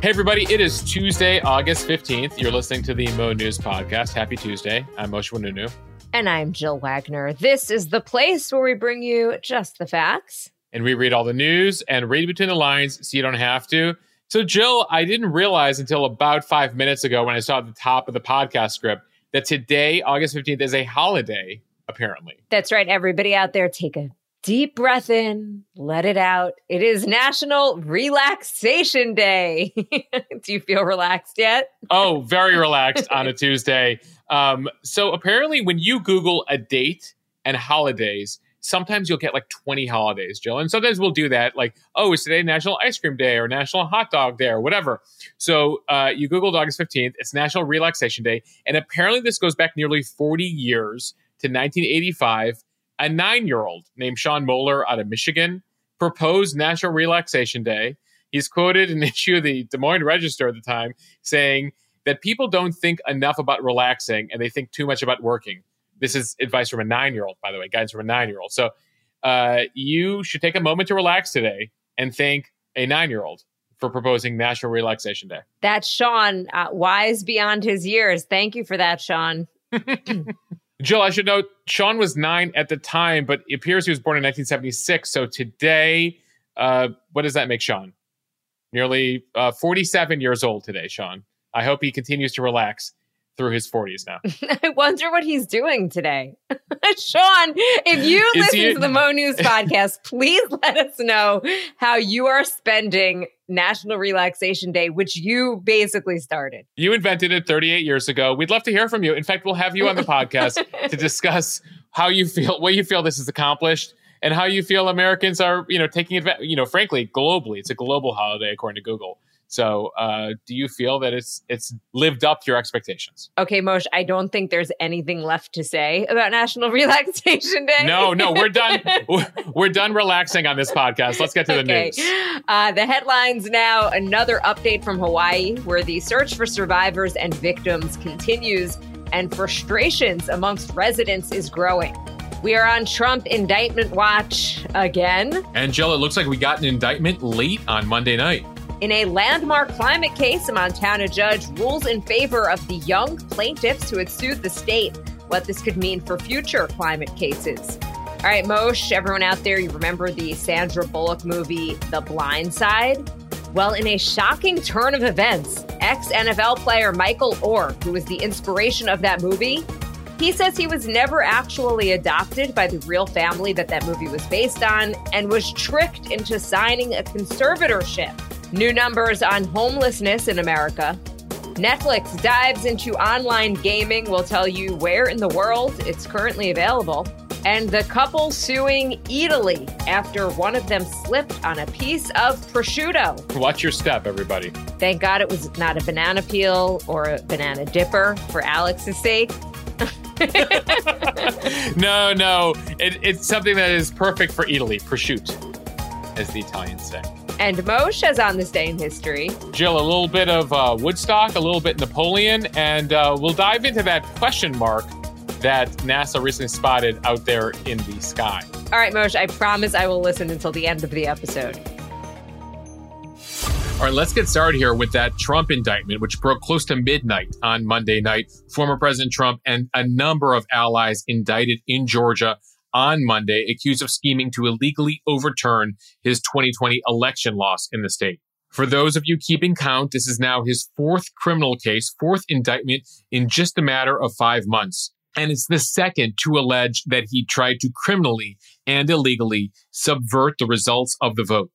Hey, everybody, it is Tuesday, August 15th. You're listening to the Mo News Podcast. Happy Tuesday. I'm Moshe Oinounou. And I'm Jill Wagner. This is the place where we bring you just the facts. And we read all the news and read between the lines so you don't have to. So, Jill, I didn't realize until about five minutes ago when I saw at the top of the podcast script that today, August 15th, is a holiday, apparently. That's right. Everybody out there, take a deep breath in, let it out. It is National Relaxation Day. Do you feel relaxed yet? Oh, very relaxed on a Tuesday. Um, so apparently, when you Google a date and holidays, sometimes you'll get like 20 holidays, Jill. And sometimes we'll do that, like, oh, is today National Ice Cream Day or National Hot Dog Day or whatever. So uh, you Googled August 15th, it's National Relaxation Day. And apparently, this goes back nearly 40 years to 1985 a nine year old named Sean Moeller out of Michigan proposed National Relaxation Day. He's quoted in an issue of the Des Moines Register at the time saying that people don't think enough about relaxing and they think too much about working. This is advice from a nine year old, by the way, guidance from a nine year old. So uh, you should take a moment to relax today and thank a nine year old for proposing National Relaxation Day. That's Sean, uh, wise beyond his years. Thank you for that, Sean. Jill, I should note Sean was nine at the time, but it appears he was born in 1976. So today, uh, what does that make Sean? Nearly uh, 47 years old today, Sean. I hope he continues to relax through his 40s now. I wonder what he's doing today. Sean, if you Is listen he... to the Mo News podcast, please let us know how you are spending National Relaxation Day, which you basically started. You invented it 38 years ago. We'd love to hear from you. In fact, we'll have you on the podcast to discuss how you feel, what you feel this is accomplished, and how you feel Americans are, you know, taking advantage. You know, frankly, globally, it's a global holiday according to Google. So, uh, do you feel that it's it's lived up to your expectations? Okay, Moshe, I don't think there's anything left to say about National Relaxation Day. No, no, we're done. we're done relaxing on this podcast. Let's get to the okay. news. Uh, the headlines now. Another update from Hawaii, where the search for survivors and victims continues, and frustrations amongst residents is growing. We are on Trump indictment watch again. Jill, it looks like we got an indictment late on Monday night. In a landmark climate case, a Montana judge rules in favor of the young plaintiffs who had sued the state. What this could mean for future climate cases. All right, Moshe, everyone out there, you remember the Sandra Bullock movie, The Blind Side? Well, in a shocking turn of events, ex NFL player Michael Oher, who was the inspiration of that movie, he says he was never actually adopted by the real family that that movie was based on and was tricked into signing a conservatorship. New numbers on homelessness in America. Netflix dives into online gaming. We'll tell you where in the world it's currently available. And the couple suing Eataly after one of them slipped on a piece of prosciutto. Watch your step, everybody. Thank God it was not a banana peel or a banana dipper for Alex's sake. no, no. It, it's something that is perfect for Italy, prosciutto, as the Italians say. And Moshe is on this day in history. Jill, a little bit of uh, Woodstock, a little bit Napoleon, and uh, we'll dive into that question mark that NASA recently spotted out there in the sky. All right, Moshe, I promise I will listen until the end of the episode. All right, let's get started here with that Trump indictment, which broke close to midnight on Monday night. Former President Trump and a number of allies indicted in Georgia on Monday, accused of scheming to illegally overturn his 2020 election loss in the state. For those of you keeping count, this is now his fourth criminal case, fourth indictment in just a matter of five months. And it's the second to allege that he tried to criminally and illegally subvert the results of the vote.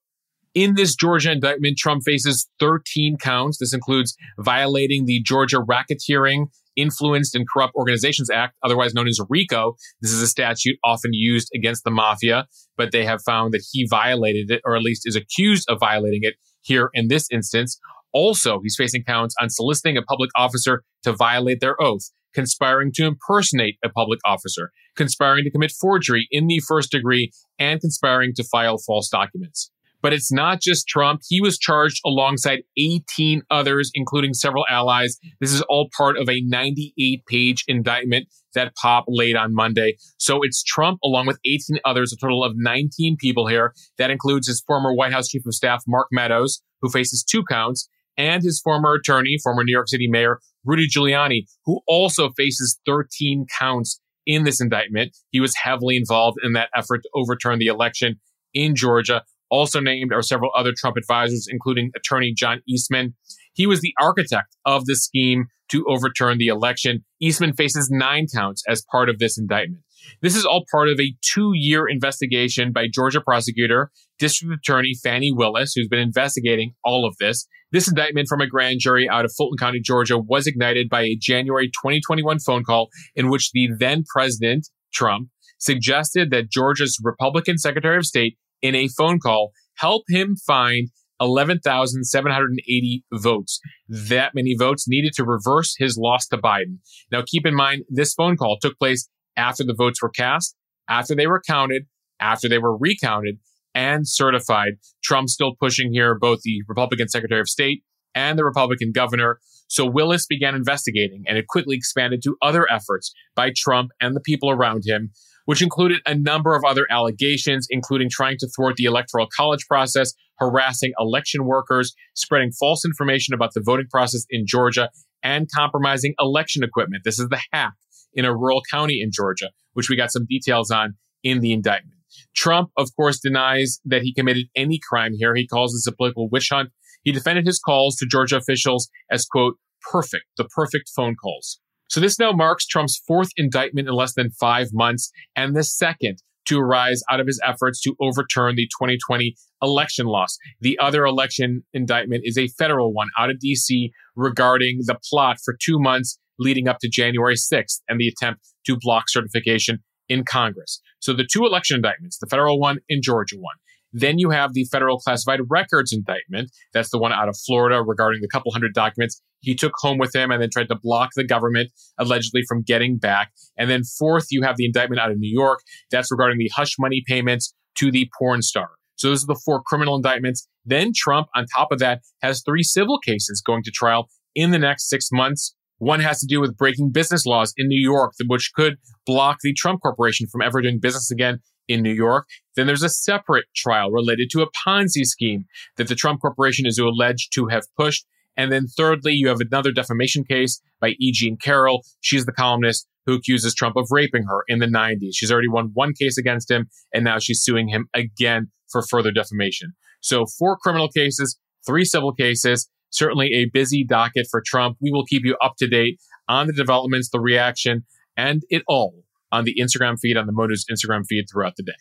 In this Georgia indictment, Trump faces 13 counts. This includes violating the Georgia Racketeering Influenced and Corrupt Organizations Act, otherwise known as RICO. This is a statute often used against the mafia, but they have found that he violated it, or at least is accused of violating it here in this instance. Also, he's facing counts on soliciting a public officer to violate their oath, conspiring to impersonate a public officer, conspiring to commit forgery in the first degree, and conspiring to file false documents. But it's not just Trump. He was charged alongside 18 others, including several allies. This is all part of a 98 page indictment that Pop laid on Monday. So it's Trump along with 18 others, a total of 19 people here. That includes his former White House Chief of Staff, Mark Meadows, who faces two counts, and his former attorney, former New York City Mayor Rudy Giuliani, who also faces 13 counts in this indictment. He was heavily involved in that effort to overturn the election in Georgia. Also named are several other Trump advisors, including attorney John Eastman. He was the architect of the scheme to overturn the election. Eastman faces nine counts as part of this indictment. This is all part of a two year investigation by Georgia prosecutor, District Attorney Fani Willis, who's been investigating all of this. This indictment from a grand jury out of Fulton County, Georgia, was ignited by a January 2021 phone call in which the then president, Trump, suggested that Georgia's Republican Secretary of State, in a phone call, help him find 11,780 votes. That many votes needed to reverse his loss to Biden. Now, keep in mind, this phone call took place after the votes were cast, after they were counted, after they were recounted and certified. Trump still pushing here both the Republican Secretary of State and the Republican governor. So Willis began investigating and it quickly expanded to other efforts by Trump and the people around him, which included a number of other allegations, including trying to thwart the electoral college process, harassing election workers, spreading false information about the voting process in Georgia, and compromising election equipment. This is the hack in a rural county in Georgia, which we got some details on in the indictment. Trump, of course, denies that he committed any crime here. He calls this a political witch hunt. He defended his calls to Georgia officials as, quote, perfect, the perfect phone calls. So this now marks Trump's fourth indictment in less than five months and the second to arise out of his efforts to overturn the 2020 election loss. The other election indictment is a federal one out of DC regarding the plot for two months leading up to January 6th and the attempt to block certification in Congress. So the two election indictments, the federal one and Georgia one. Then you have the federal classified records indictment. That's the one out of Florida regarding the couple hundred documents he took home with him and then tried to block the government allegedly from getting back. And then fourth, you have the indictment out of New York. That's regarding the hush money payments to the porn star. So those are the four criminal indictments. Then Trump, on top of that, has three civil cases going to trial in the next six months. One has to do with breaking business laws in New York, which could block the Trump Corporation from ever doing business again in New York. Then there's a separate trial related to a Ponzi scheme that the Trump Corporation is alleged to have pushed. And then thirdly, you have another defamation case by E. Jean Carroll. She's the columnist who accuses Trump of raping her in the 90s. She's already won one case against him, and now she's suing him again for further defamation. So four criminal cases, three civil cases, certainly a busy docket for Trump. We will keep you up to date on the developments, the reaction, and it all on the Instagram feed, on the Mo News Instagram feed throughout the day.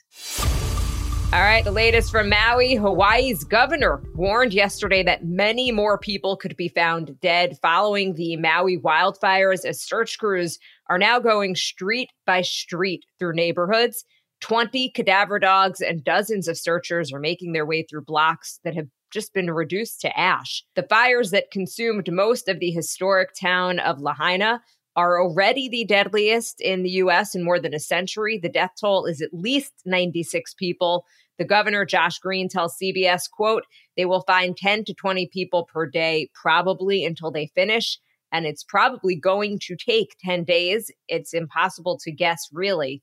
All right, the latest from Maui. Hawaii's governor warned yesterday that many more people could be found dead following the Maui wildfires as search crews are now going street by street through neighborhoods. 20 cadaver dogs and dozens of searchers are making their way through blocks that have just been reduced to ash. The fires that consumed most of the historic town of Lahaina are already the deadliest in the US in more than a century. The death toll is at least 96 people. The governor Josh Green tells CBS, quote, they will find 10 to 20 people per day probably until they finish and it's probably going to take 10 days. It's impossible to guess really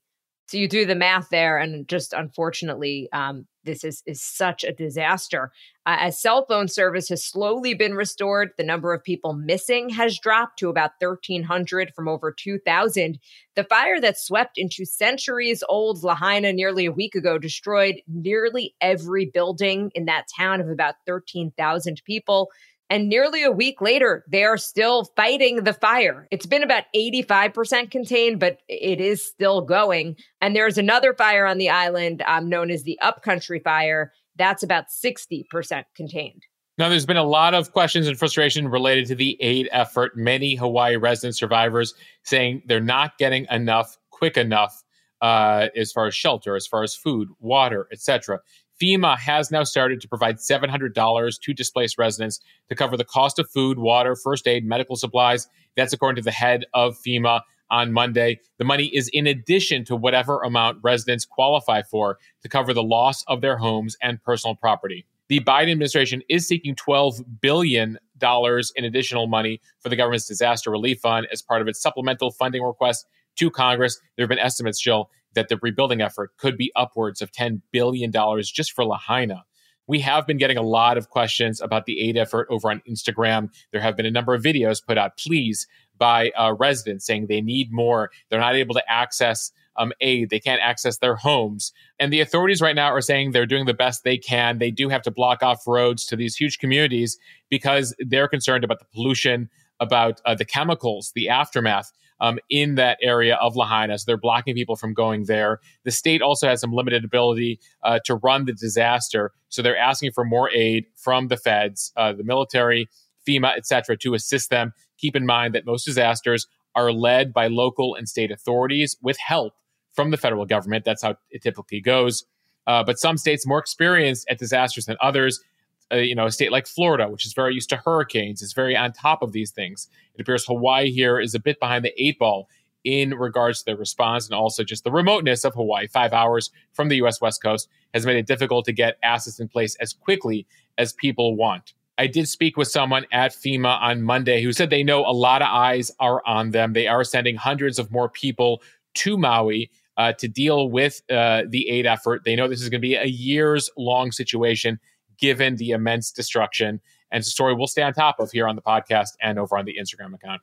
so you do the math there, and just unfortunately, um, this is is such a disaster. Uh, as cell phone service has slowly been restored, the number of people missing has dropped to about 1,300 from over 2,000. The fire that swept into centuries old Lahaina nearly a week ago destroyed nearly every building in that town of about 13,000 people. And nearly a week later, they are still fighting the fire. It's been about 85% contained, but it is still going. And there's another fire on the island um, known as the Upcountry Fire. That's about 60% contained. Now, there's been a lot of questions and frustration related to the aid effort. Many Hawaii resident survivors saying they're not getting enough quick enough uh, as far as shelter, as far as food, water, etc. FEMA has now started to provide $700 to displaced residents to cover the cost of food, water, first aid, medical supplies. That's according to the head of FEMA on Monday. The money is in addition to whatever amount residents qualify for to cover the loss of their homes and personal property. The Biden administration is seeking $12 billion in additional money for the government's disaster relief fund as part of its supplemental funding request to Congress. There have been estimates, Jill, that the rebuilding effort could be upwards of $10 billion just for Lahaina. we have been getting a lot of questions about the aid effort over on Instagram. There have been a number of videos put out, please, by uh, residents saying they need more. They're not able to access um, aid. They can't access their homes. And the authorities right now are saying they're doing the best they can. They do have to block off roads to these huge communities because they're concerned about the pollution, about uh, the chemicals, the aftermath. Um, in that area of Lahaina. So they're blocking people from going there. The state also has some limited ability uh, to run the disaster. So they're asking for more aid from the feds, uh, the military, FEMA, et cetera, to assist them. Keep in mind that most disasters are led by local and state authorities with help from the federal government. That's how it typically goes. Uh, but some states more experienced at disasters than others. Uh, you know, a state like Florida, which is very used to hurricanes, is very on top of these things. It appears Hawaii here is a bit behind the eight ball in regards to their response and also just the remoteness of Hawaii, five hours from the U.S. West Coast, has made it difficult to get assets in place as quickly as people want. I did speak with someone at FEMA on Monday who said they know a lot of eyes are on them. They are sending hundreds of more people to Maui uh, to deal with uh, the aid effort. They know this is going to be a years long situation given the immense destruction. And it's a story we'll stay on top of here on the podcast and over on the Instagram account.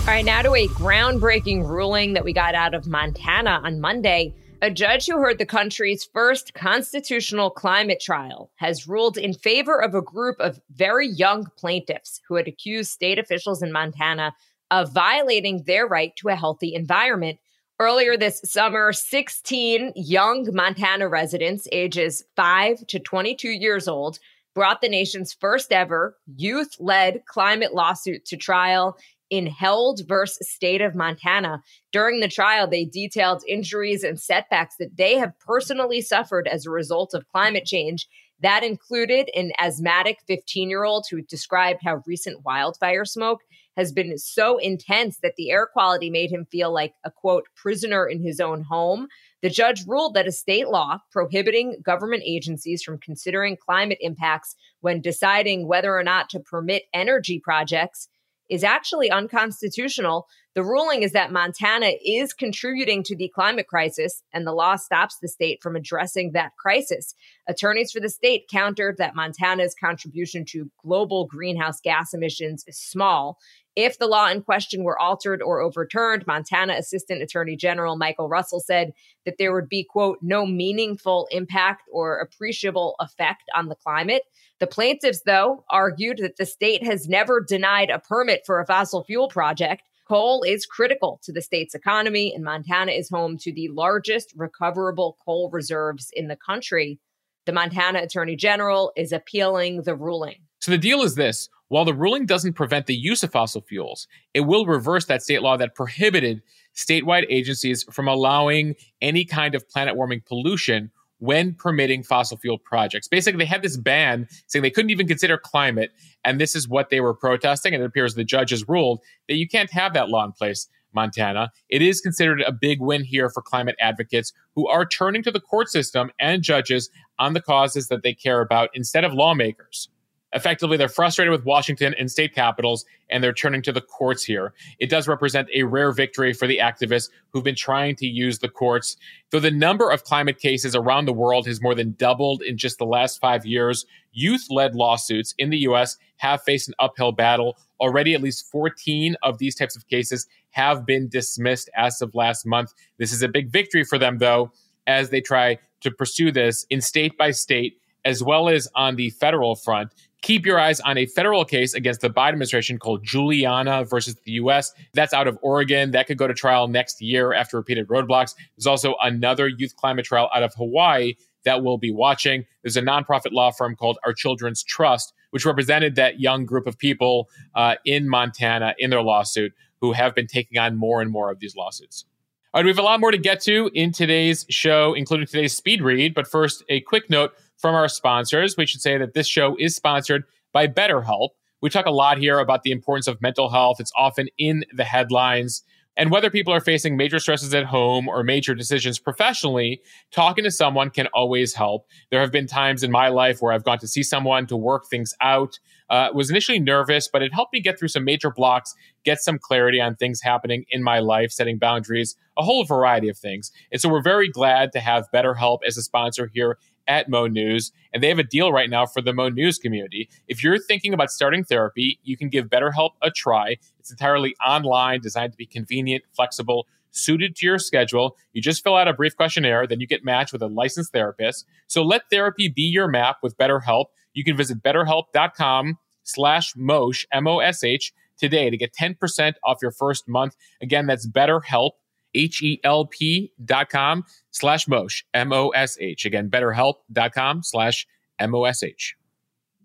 All right, now to a groundbreaking ruling that we got out of Montana on Monday. A judge who heard the country's first constitutional climate trial has ruled in favor of a group of very young plaintiffs who had accused state officials in Montana of violating their right to a healthy environment Earlier this summer, 16 young Montana residents, ages 5 to 22 years old, brought the nation's first ever youth led climate lawsuit to trial in Held versus State of Montana. During the trial, they detailed injuries and setbacks that they have personally suffered as a result of climate change. That included an asthmatic 15 year old who described how recent wildfire smoke has been so intense that the air quality made him feel like a quote prisoner in his own home. The judge ruled that a state law prohibiting government agencies from considering climate impacts when deciding whether or not to permit energy projects is actually unconstitutional. The ruling is that Montana is contributing to the climate crisis, and the law stops the state from addressing that crisis. Attorneys for the state countered that Montana's contribution to global greenhouse gas emissions is small. If the law in question were altered or overturned, Montana Assistant Attorney General Michael Russell said that there would be, quote, no meaningful impact or appreciable effect on the climate. The plaintiffs, though, argued that the state has never denied a permit for a fossil fuel project. Coal is critical to the state's economy, and Montana is home to the largest recoverable coal reserves in the country. The Montana Attorney General is appealing the ruling. So the deal is this while the ruling doesn't prevent the use of fossil fuels, it will reverse that state law that prohibited statewide agencies from allowing any kind of planet warming pollution when permitting fossil fuel projects. Basically, they had this ban saying they couldn't even consider climate, and this is what they were protesting. And it appears the judges ruled that you can't have that law in place. Montana. It is considered a big win here for climate advocates who are turning to the court system and judges on the causes that they care about instead of lawmakers effectively they're frustrated with Washington and state capitals and they're turning to the courts here. It does represent a rare victory for the activists who've been trying to use the courts. Though the number of climate cases around the world has more than doubled in just the last five years, youth led lawsuits in the US have faced an uphill battle. Already, at least 14 of these types of cases have been dismissed as of last month. This is a big victory for them, though, as they try to pursue this in state by state as well as on the federal front keep your eyes on a federal case against the Biden administration called Juliana versus the U.S. That's out of Oregon. That could go to trial next year after repeated roadblocks. There's also another youth climate trial out of Hawaii that we'll be watching. There's a nonprofit law firm called Our Children's Trust, which represented that young group of people uh, in Montana in their lawsuit who have been taking on more and more of these lawsuits. All right, we have a lot more to get to in today's show, including today's speed read. But first, a quick note from our sponsors. We should say that this show is sponsored by BetterHelp. We talk a lot here about the importance of mental health. It's often in the headlines. And whether people are facing major stresses at home or major decisions professionally, talking to someone can always help. There have been times in my life where I've gone to see someone to work things out. Uh, was initially nervous, but it helped me get through some major blocks, get some clarity on things happening in my life, setting boundaries, a whole variety of things. And so we're very glad to have BetterHelp as a sponsor here at Mo News, and they have a deal right now for the Mo News community. If you're thinking about starting therapy, you can give BetterHelp a try. It's entirely online, designed to be convenient, flexible, suited to your schedule. You just fill out a brief questionnaire, then you get matched with a licensed therapist. So let therapy be your map with BetterHelp. You can visit betterhelp.com slash Mosh, M-O-S-H, today to get 10% off your first month. Again, that's BetterHelp, H-E-L-P dot com slash Mosh, M-O-S-H. Again, betterhelp.com slash M-O-S-H.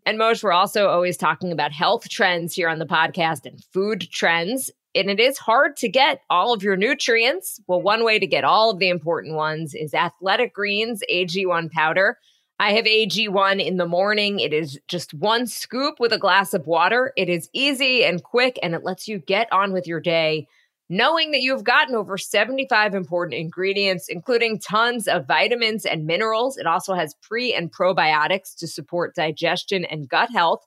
And Mosh, we're also always talking about health trends here on the podcast and food trends. And it is hard to get all of your nutrients. Well, one way to get all of the important ones is Athletic Greens AG1 powder. I have AG1 in the morning. It is just one scoop with a glass of water. It is easy and quick, and it lets you get on with your day knowing that you've gotten over 75 important ingredients, including tons of vitamins and minerals. It also has pre and probiotics to support digestion and gut health.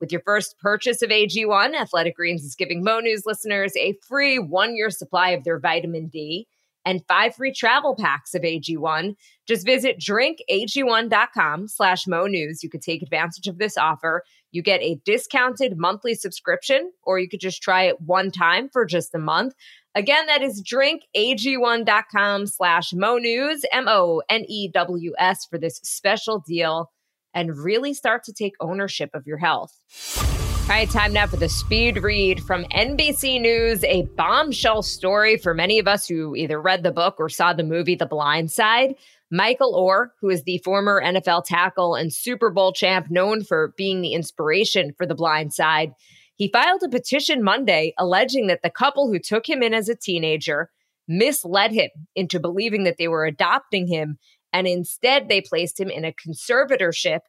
With your first purchase of AG1, Athletic Greens is giving Mo News listeners a free one year supply of their vitamin D and five free travel packs of AG1. Just visit drinkag1.com slash Mo News. You could take advantage of this offer. You get a discounted monthly subscription, or you could just try it one time for just a month. Again, that is drinkag1.com slash Mo News, M O N E W S, for this special deal and really start to take ownership of your health. All right, time now for the speed read from NBC News, a bombshell story for many of us who either read the book or saw the movie The Blind Side. Michael Oher, who is the former NFL tackle and Super Bowl champ known for being the inspiration for The Blind Side, he filed a petition Monday alleging that the couple who took him in as a teenager misled him into believing that they were adopting him, and instead they placed him in a conservatorship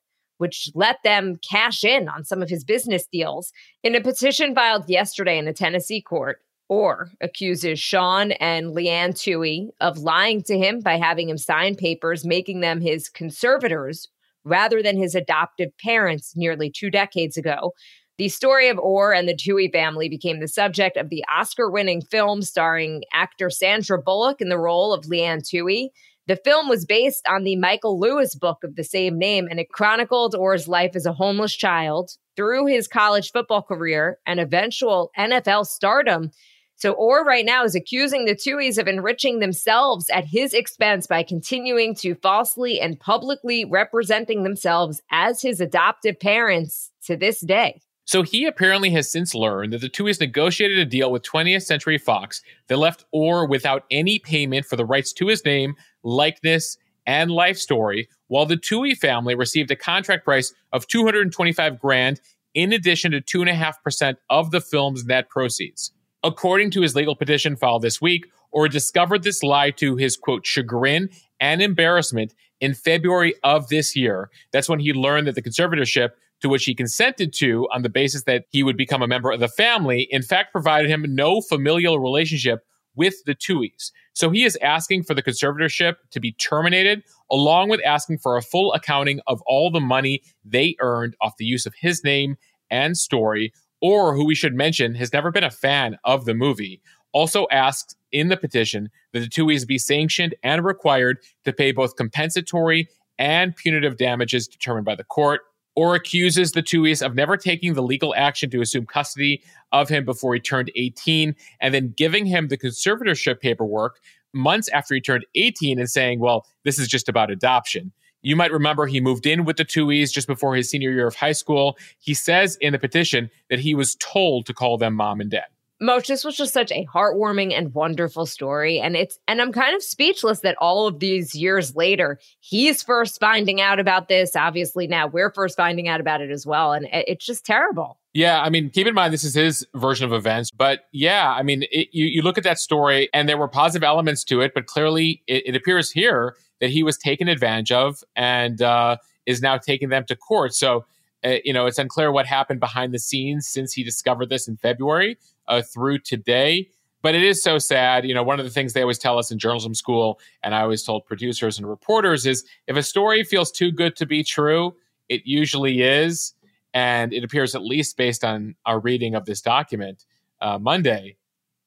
which let them cash in on some of his business deals. In a petition filed yesterday in a Tennessee court, Oher accuses Sean and Leanne Tuohy of lying to him by having him sign papers making them his conservators rather than his adoptive parents nearly two decades ago. The story of Oher and the Tuohy family became the subject of the Oscar winning film starring actor Sandra Bullock in the role of Leanne Tuohy. The film was based on the Michael Lewis book of the same name, and it chronicled Oher's life as a homeless child through his college football career and eventual NFL stardom. So Oher right now is accusing the Tuohys of enriching themselves at his expense by continuing to falsely and publicly representing themselves as his adoptive parents to this day. So he apparently has since learned that the Tuohys negotiated a deal with 20th Century Fox that left Oher without any payment for the rights to his name, likeness, and life story, while the Tuohy family received a contract price of 225 grand in addition to 2.5% of the film's net proceeds. According to his legal petition filed this week, Oher discovered this lie to his quote chagrin and embarrassment in February of this year. That's when he learned that the conservatorship to which he consented to on the basis that he would become a member of the family, in fact, provided him no familial relationship with the Tuohys. So he is asking for the conservatorship to be terminated, along with asking for a full accounting of all the money they earned off the use of his name and story, Oher who we should mention has never been a fan of the movie, also asks in the petition that the Tuohys be sanctioned and required to pay both compensatory and punitive damages determined by the court, Oher accuses the Tuohys of never taking the legal action to assume custody of him before he turned 18 and then giving him the conservatorship paperwork months after he turned 18 and saying, well, this is just about adoption. You might remember he moved in with the Tuohys just before his senior year of high school. He says in the petition that he was told to call them mom and dad. Mosh, this was just such a heartwarming and wonderful story. And it's and I'm kind of speechless that all of these years later, he's first finding out about this. Obviously, now we're first finding out about it as well. And it's just terrible. Yeah, I mean, keep in mind this is his version of events, but yeah, I mean, it, you you look at that story and there were positive elements to it, but clearly it, it appears here that he was taken advantage of and uh, is now taking them to court. So, uh, you know, it's unclear what happened behind the scenes since he discovered this in February uh, through today. But it is so sad. You know, one of the things they always tell us in journalism school, and I always told producers and reporters, is if a story feels too good to be true, it usually is. And it appears, at least based on our reading of this document uh, Monday,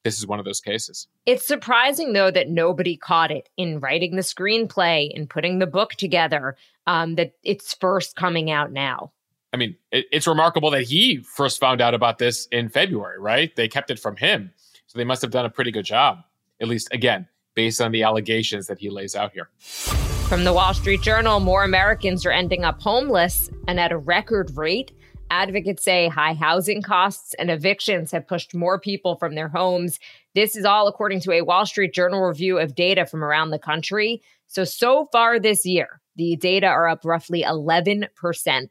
this is one of those cases. It's surprising, though, that nobody caught it in writing the screenplay and putting the book together, um, that it's first coming out now. I mean, it, it's remarkable that he first found out about this in February, right? They kept it from him. So they must have done a pretty good job, at least, again, based on the allegations that he lays out here. From the Wall Street Journal, more Americans are ending up homeless and at a record rate. Advocates say high housing costs and evictions have pushed more people from their homes. This is all according to a Wall Street Journal review of data from around the country. So, so far this year, the data are up roughly 11%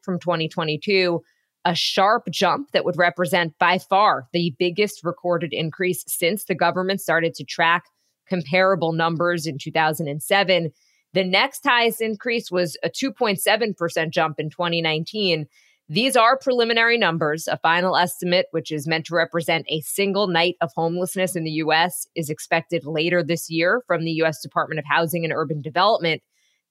from 2022, a sharp jump that would represent by far the biggest recorded increase since the government started to track comparable numbers in 2007. The next highest increase was a 2.7% jump in 2019. These are preliminary numbers. A final estimate, which is meant to represent a single night of homelessness in the U.S., is expected later this year from the U.S. Department of Housing and Urban Development.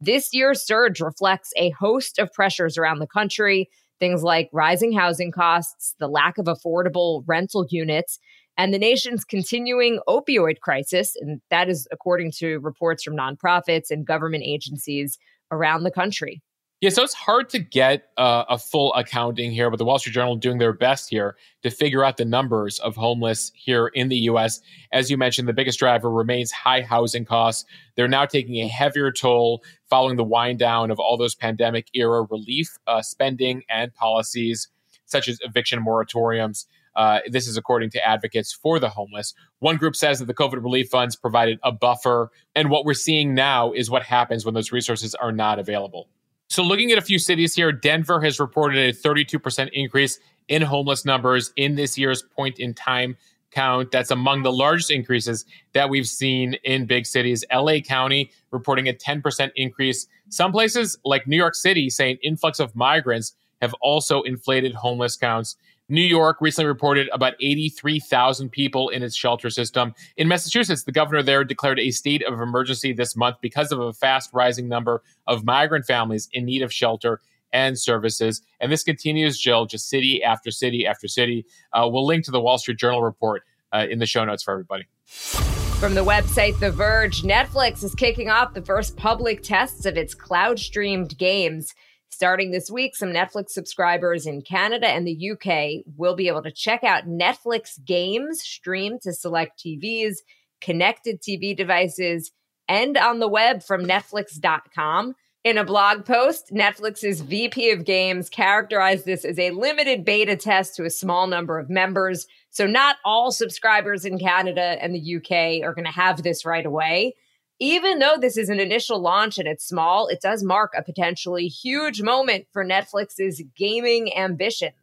This year's surge reflects a host of pressures around the country, things like rising housing costs, the lack of affordable rental units, and the nation's continuing opioid crisis. And that is according to reports from nonprofits and government agencies around the country. Yeah, so it's hard to get uh, a full accounting here, but the Wall Street Journal doing their best here to figure out the numbers of homeless here in the U.S. As you mentioned, the biggest driver remains high housing costs. They're now taking a heavier toll following the wind down of all those pandemic era relief uh, spending and policies, such as eviction moratoriums. Uh, this is according to advocates for the homeless. One group says that the COVID relief funds provided a buffer, and what we're seeing now is what happens when those resources are not available. So, looking at a few cities here, Denver has reported a 32% increase in homeless numbers in this year's point in time count. That's among the largest increases that we've seen in big cities. LA County reporting a 10% increase. Some places like New York City saying influx of migrants have also inflated homeless counts. New York recently reported about 83,000 people in its shelter system. In Massachusetts, the governor there declared a state of emergency this month because of a fast rising number of migrant families in need of shelter and services. And this continues, Jill, just city after city after city. Uh, we'll link to the Wall Street Journal report uh, in the show notes for everybody. From the website The Verge, Netflix is kicking off the first public tests of its cloud streamed games. Starting this week, some Netflix subscribers in Canada and the UK will be able to check out Netflix games streamed to select TVs, connected TV devices, and on the web from Netflix.com. In a blog post, Netflix's VP of Games characterized this as a limited beta test to a small number of members. So, not all subscribers in Canada and the UK are going to have this right away even though this is an initial launch and it's small, it does mark a potentially huge moment for Netflix's gaming ambitions.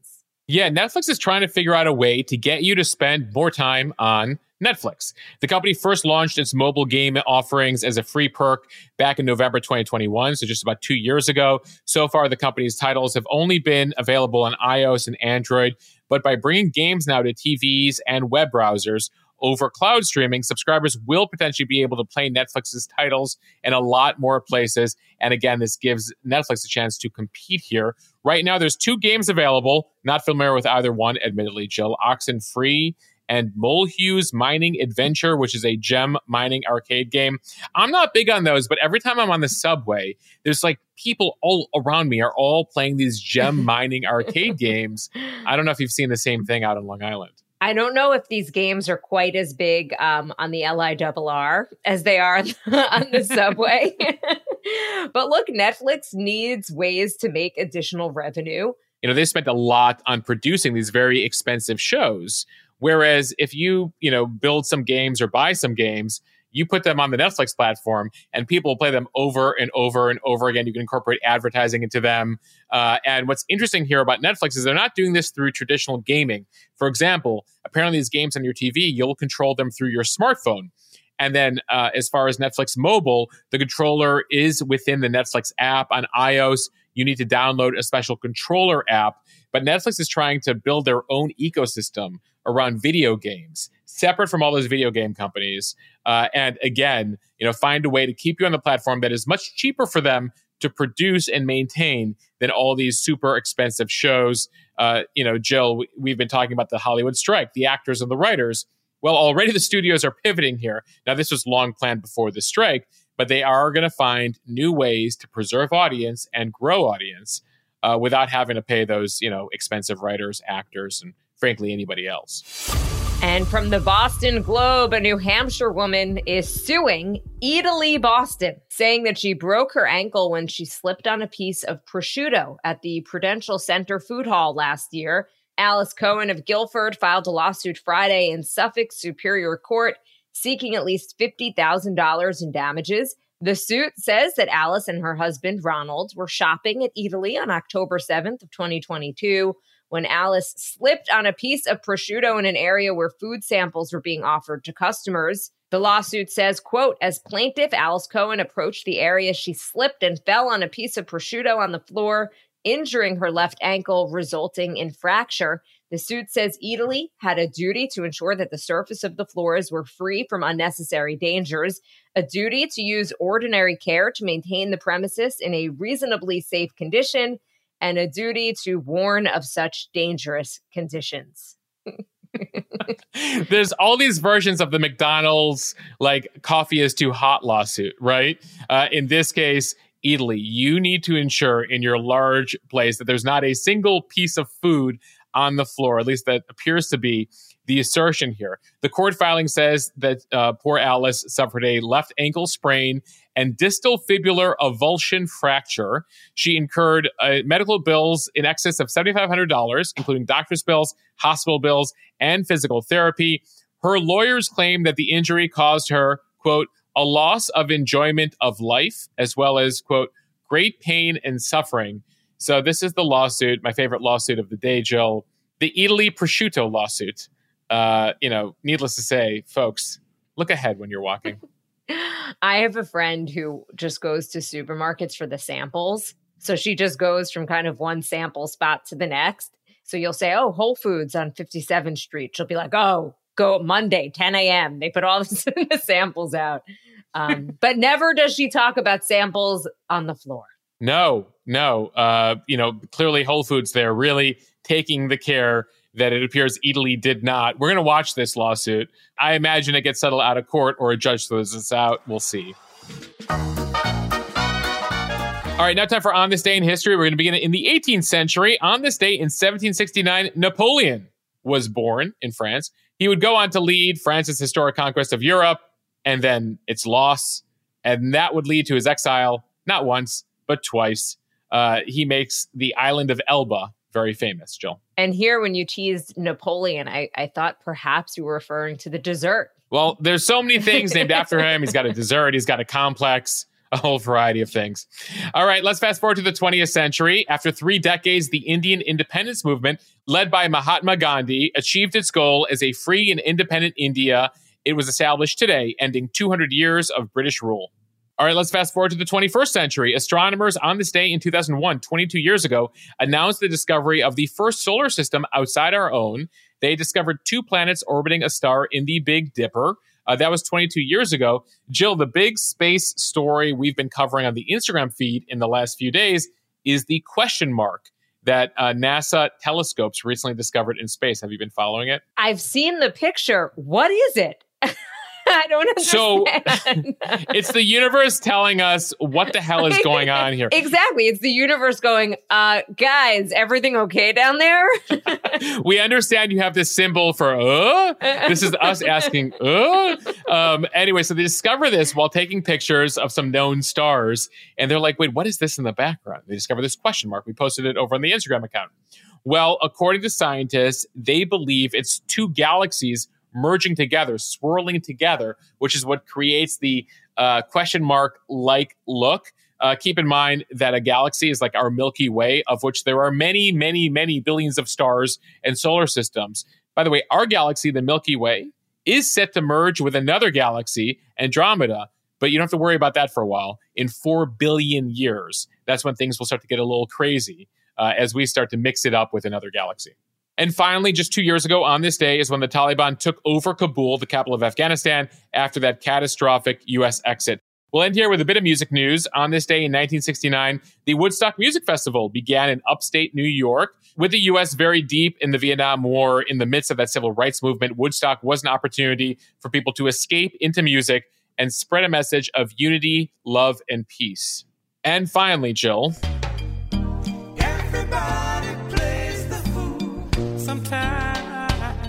Yeah, Netflix is trying to figure out a way to get you to spend more time on Netflix. The company first launched its mobile game offerings as a free perk back in November 2021, so just about two years ago. So far, the company's titles have only been available on iOS and Android, but by bringing games now to TVs and web browsers, over cloud streaming, subscribers will potentially be able to play Netflix's titles in a lot more places. And again, this gives Netflix a chance to compete here. Right now, there's two games available. Not familiar with either one, admittedly, Jill. Oxenfree and Molehew's Mining Adventure, which is a gem mining arcade game. I'm not big on those, but every time I'm on the subway, there's like people all around me are all playing these gem mining arcade games. I don't know if you've seen the same thing out on Long Island. I don't know if these games are quite as big um, on the LIRR as they are on the subway. but look, Netflix needs ways to make additional revenue. You know, they spent a lot on producing these very expensive shows. Whereas if you, you know, build some games or buy some games, you put them on the Netflix platform and people play them over and over and over again. You can incorporate advertising into them. Uh, and what's interesting here about Netflix is they're not doing this through traditional gaming. For example, apparently these games on your TV, you'll control them through your smartphone. And then, uh, as far as Netflix mobile, the controller is within the Netflix app on iOS. You need to download a special controller app. But Netflix is trying to build their own ecosystem around video games, separate from all those video game companies. Uh, and again, you know, find a way to keep you on the platform that is much cheaper for them to produce and maintain than all these super expensive shows. Uh, you know, Jill, we've been talking about the Hollywood strike, the actors and the writers. Well, already the studios are pivoting here. Now, this was long planned before the strike, but they are going to find new ways to preserve audience and grow audience uh, without having to pay those, you know, expensive writers, actors, and frankly, anybody else. And from the Boston Globe, a New Hampshire woman is suing Eataly Boston, saying that she broke her ankle when she slipped on a piece of prosciutto at the Prudential Center Food Hall last year. Alice Cohen of Guilford filed a lawsuit Friday in Suffolk Superior Court seeking at least $50,000 in damages. The suit says that Alice and her husband Ronald were shopping at Eataly on October 7th of 2022 when Alice slipped on a piece of prosciutto in an area where food samples were being offered to customers. The lawsuit says, quote, as plaintiff Alice Cohen approached the area, she slipped and fell on a piece of prosciutto on the floor, injuring her left ankle, resulting in fracture. The suit says Eataly had a duty to ensure that the surface of the floors were free from unnecessary dangers, a duty to use ordinary care to maintain the premises in a reasonably safe condition, and a duty to warn of such dangerous conditions. There's all these versions of the McDonald's like coffee is too hot lawsuit, right? Uh, in this case, Eataly, you need to ensure in your large place that there's not a single piece of food on the floor. At least that appears to be the assertion here. The court filing says that uh, poor Alice suffered a left ankle sprain and distal fibular avulsion fracture. She incurred uh, medical bills in excess of $7,500, including doctor's bills, hospital bills, and physical therapy. Her lawyers claim that the injury caused her, quote, a loss of enjoyment of life, as well as, quote, great pain and suffering. So this is the lawsuit, my favorite lawsuit of the day, Jill, the Eataly prosciutto lawsuit. Uh, you know, needless to say, folks, look ahead when you're walking. I have a friend who just goes to supermarkets for the samples. So she just goes from kind of one sample spot to the next. So you'll say, oh, Whole Foods on 57th Street. She'll be like, oh, go Monday, 10 a.m. They put all the samples out. Um, but never does she talk about samples on the floor. No, no. Uh, you know, clearly Whole Foods, they're really taking the care that it appears Eataly did not. We're going to watch this lawsuit. I imagine it gets settled out of court or a judge throws this out. We'll see. All right, now time for On This Day in History. We're going to begin in the 18th century. On this day in 1769, Napoleon was born in France. He would go on to lead France's historic conquest of Europe and then its loss. And that would lead to his exile, not once, but twice. Uh, he makes the island of Elba very famous, Jill. And here, when you teased Napoleon, I, I thought perhaps you were referring to the dessert. Well, there's so many things named after him. He's got a dessert, he's got a complex, a whole variety of things. All right, let's fast forward to the 20th century. After three decades, the Indian independence movement, led by Mahatma Gandhi, achieved its goal as a free and independent India. It was established today, ending 200 years of British rule. All right, let's fast forward to the 21st century. Astronomers on this day in 2001, 22 years ago, announced the discovery of the first solar system outside our own. They discovered two planets orbiting a star in the Big Dipper. Uh, that was 22 years ago. Jill, the big space story we've been covering on the Instagram feed in the last few days is the question mark that uh, NASA telescopes recently discovered in space. Have you been following it? I've seen the picture. What is it? I don't understand. So it's the universe telling us what the hell is going on here. exactly. It's the universe going, uh, guys, everything okay down there? we understand you have this symbol for uh. This is us asking uh. Um, anyway, so they discover this while taking pictures of some known stars, and they're like, wait, what is this in the background? They discover this question mark. We posted it over on the Instagram account. Well, according to scientists, they believe it's two galaxies merging together, swirling together, which is what creates the uh, question mark like look. Uh, keep in mind that a galaxy is like our Milky Way, of which there are many, many, many billions of stars and solar systems. By the way, our galaxy, the Milky Way, is set to merge with another galaxy, Andromeda, but you don't have to worry about that for a while. In 4 billion years, that's when things will start to get a little crazy uh, as we start to mix it up with another galaxy. And finally, just two years ago on this day is when the Taliban took over Kabul, the capital of Afghanistan, after that catastrophic U.S. exit. We'll end here with a bit of music news. On this day in 1969, the Woodstock Music Festival began in upstate New York. With the U.S. very deep in the Vietnam War, in the midst of that civil rights movement, Woodstock was an opportunity for people to escape into music and spread a message of unity, love, and peace. And finally, Jill.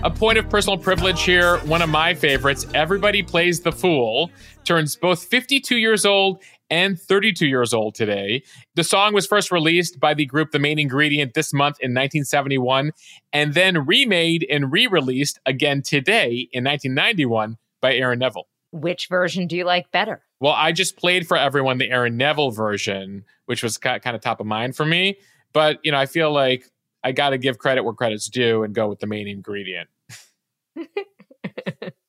A point of personal privilege here. One of my favorites, Everybody Plays the Fool, turns both 52 years old and 32 years old today. The song was first released by the group The Main Ingredient this month in 1971, and then remade and re released again today in 1991 by Aaron Neville. Which version do you like better? Well, I just played for everyone the Aaron Neville version, which was kind of top of mind for me. But, you know, I feel like I got to give credit where credit's due and go with the main ingredient.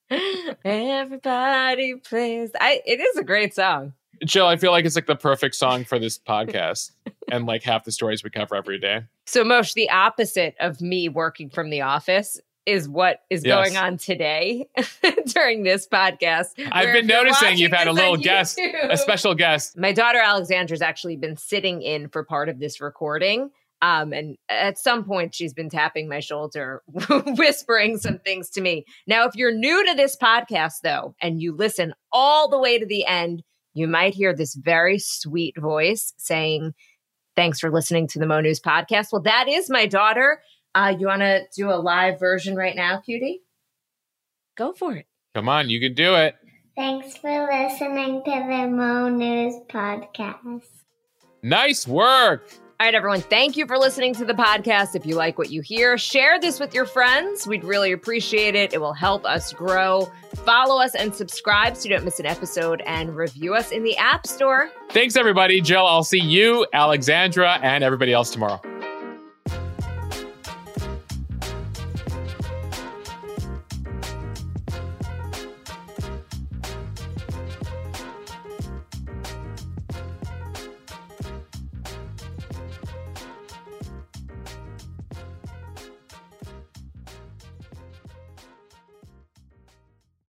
Everybody plays. I. It is a great song. Jill, I feel like it's like the perfect song for this podcast and like half the stories we cover every day. So, Mosh, the opposite of me working from the office is what is yes. going on today during this podcast. I've been noticing you've had a little guest, a special guest. My daughter Alexandra's actually been sitting in for part of this recording. Um, and at some point, she's been tapping my shoulder, whispering some things to me. Now, if you're new to this podcast, though, and you listen all the way to the end, you might hear this very sweet voice saying, Thanks for listening to the Mo News podcast. Well, that is my daughter. Uh, you want to do a live version right now, cutie? Go for it. Come on, you can do it. Thanks for listening to the Mo News podcast. Nice work. All right, everyone, thank you for listening to the podcast. If you like what you hear, share this with your friends. We'd really appreciate it. It will help us grow. Follow us and subscribe so you don't miss an episode and review us in the App Store. Thanks, everybody. Jill, I'll see you, Alexandra, and everybody else tomorrow.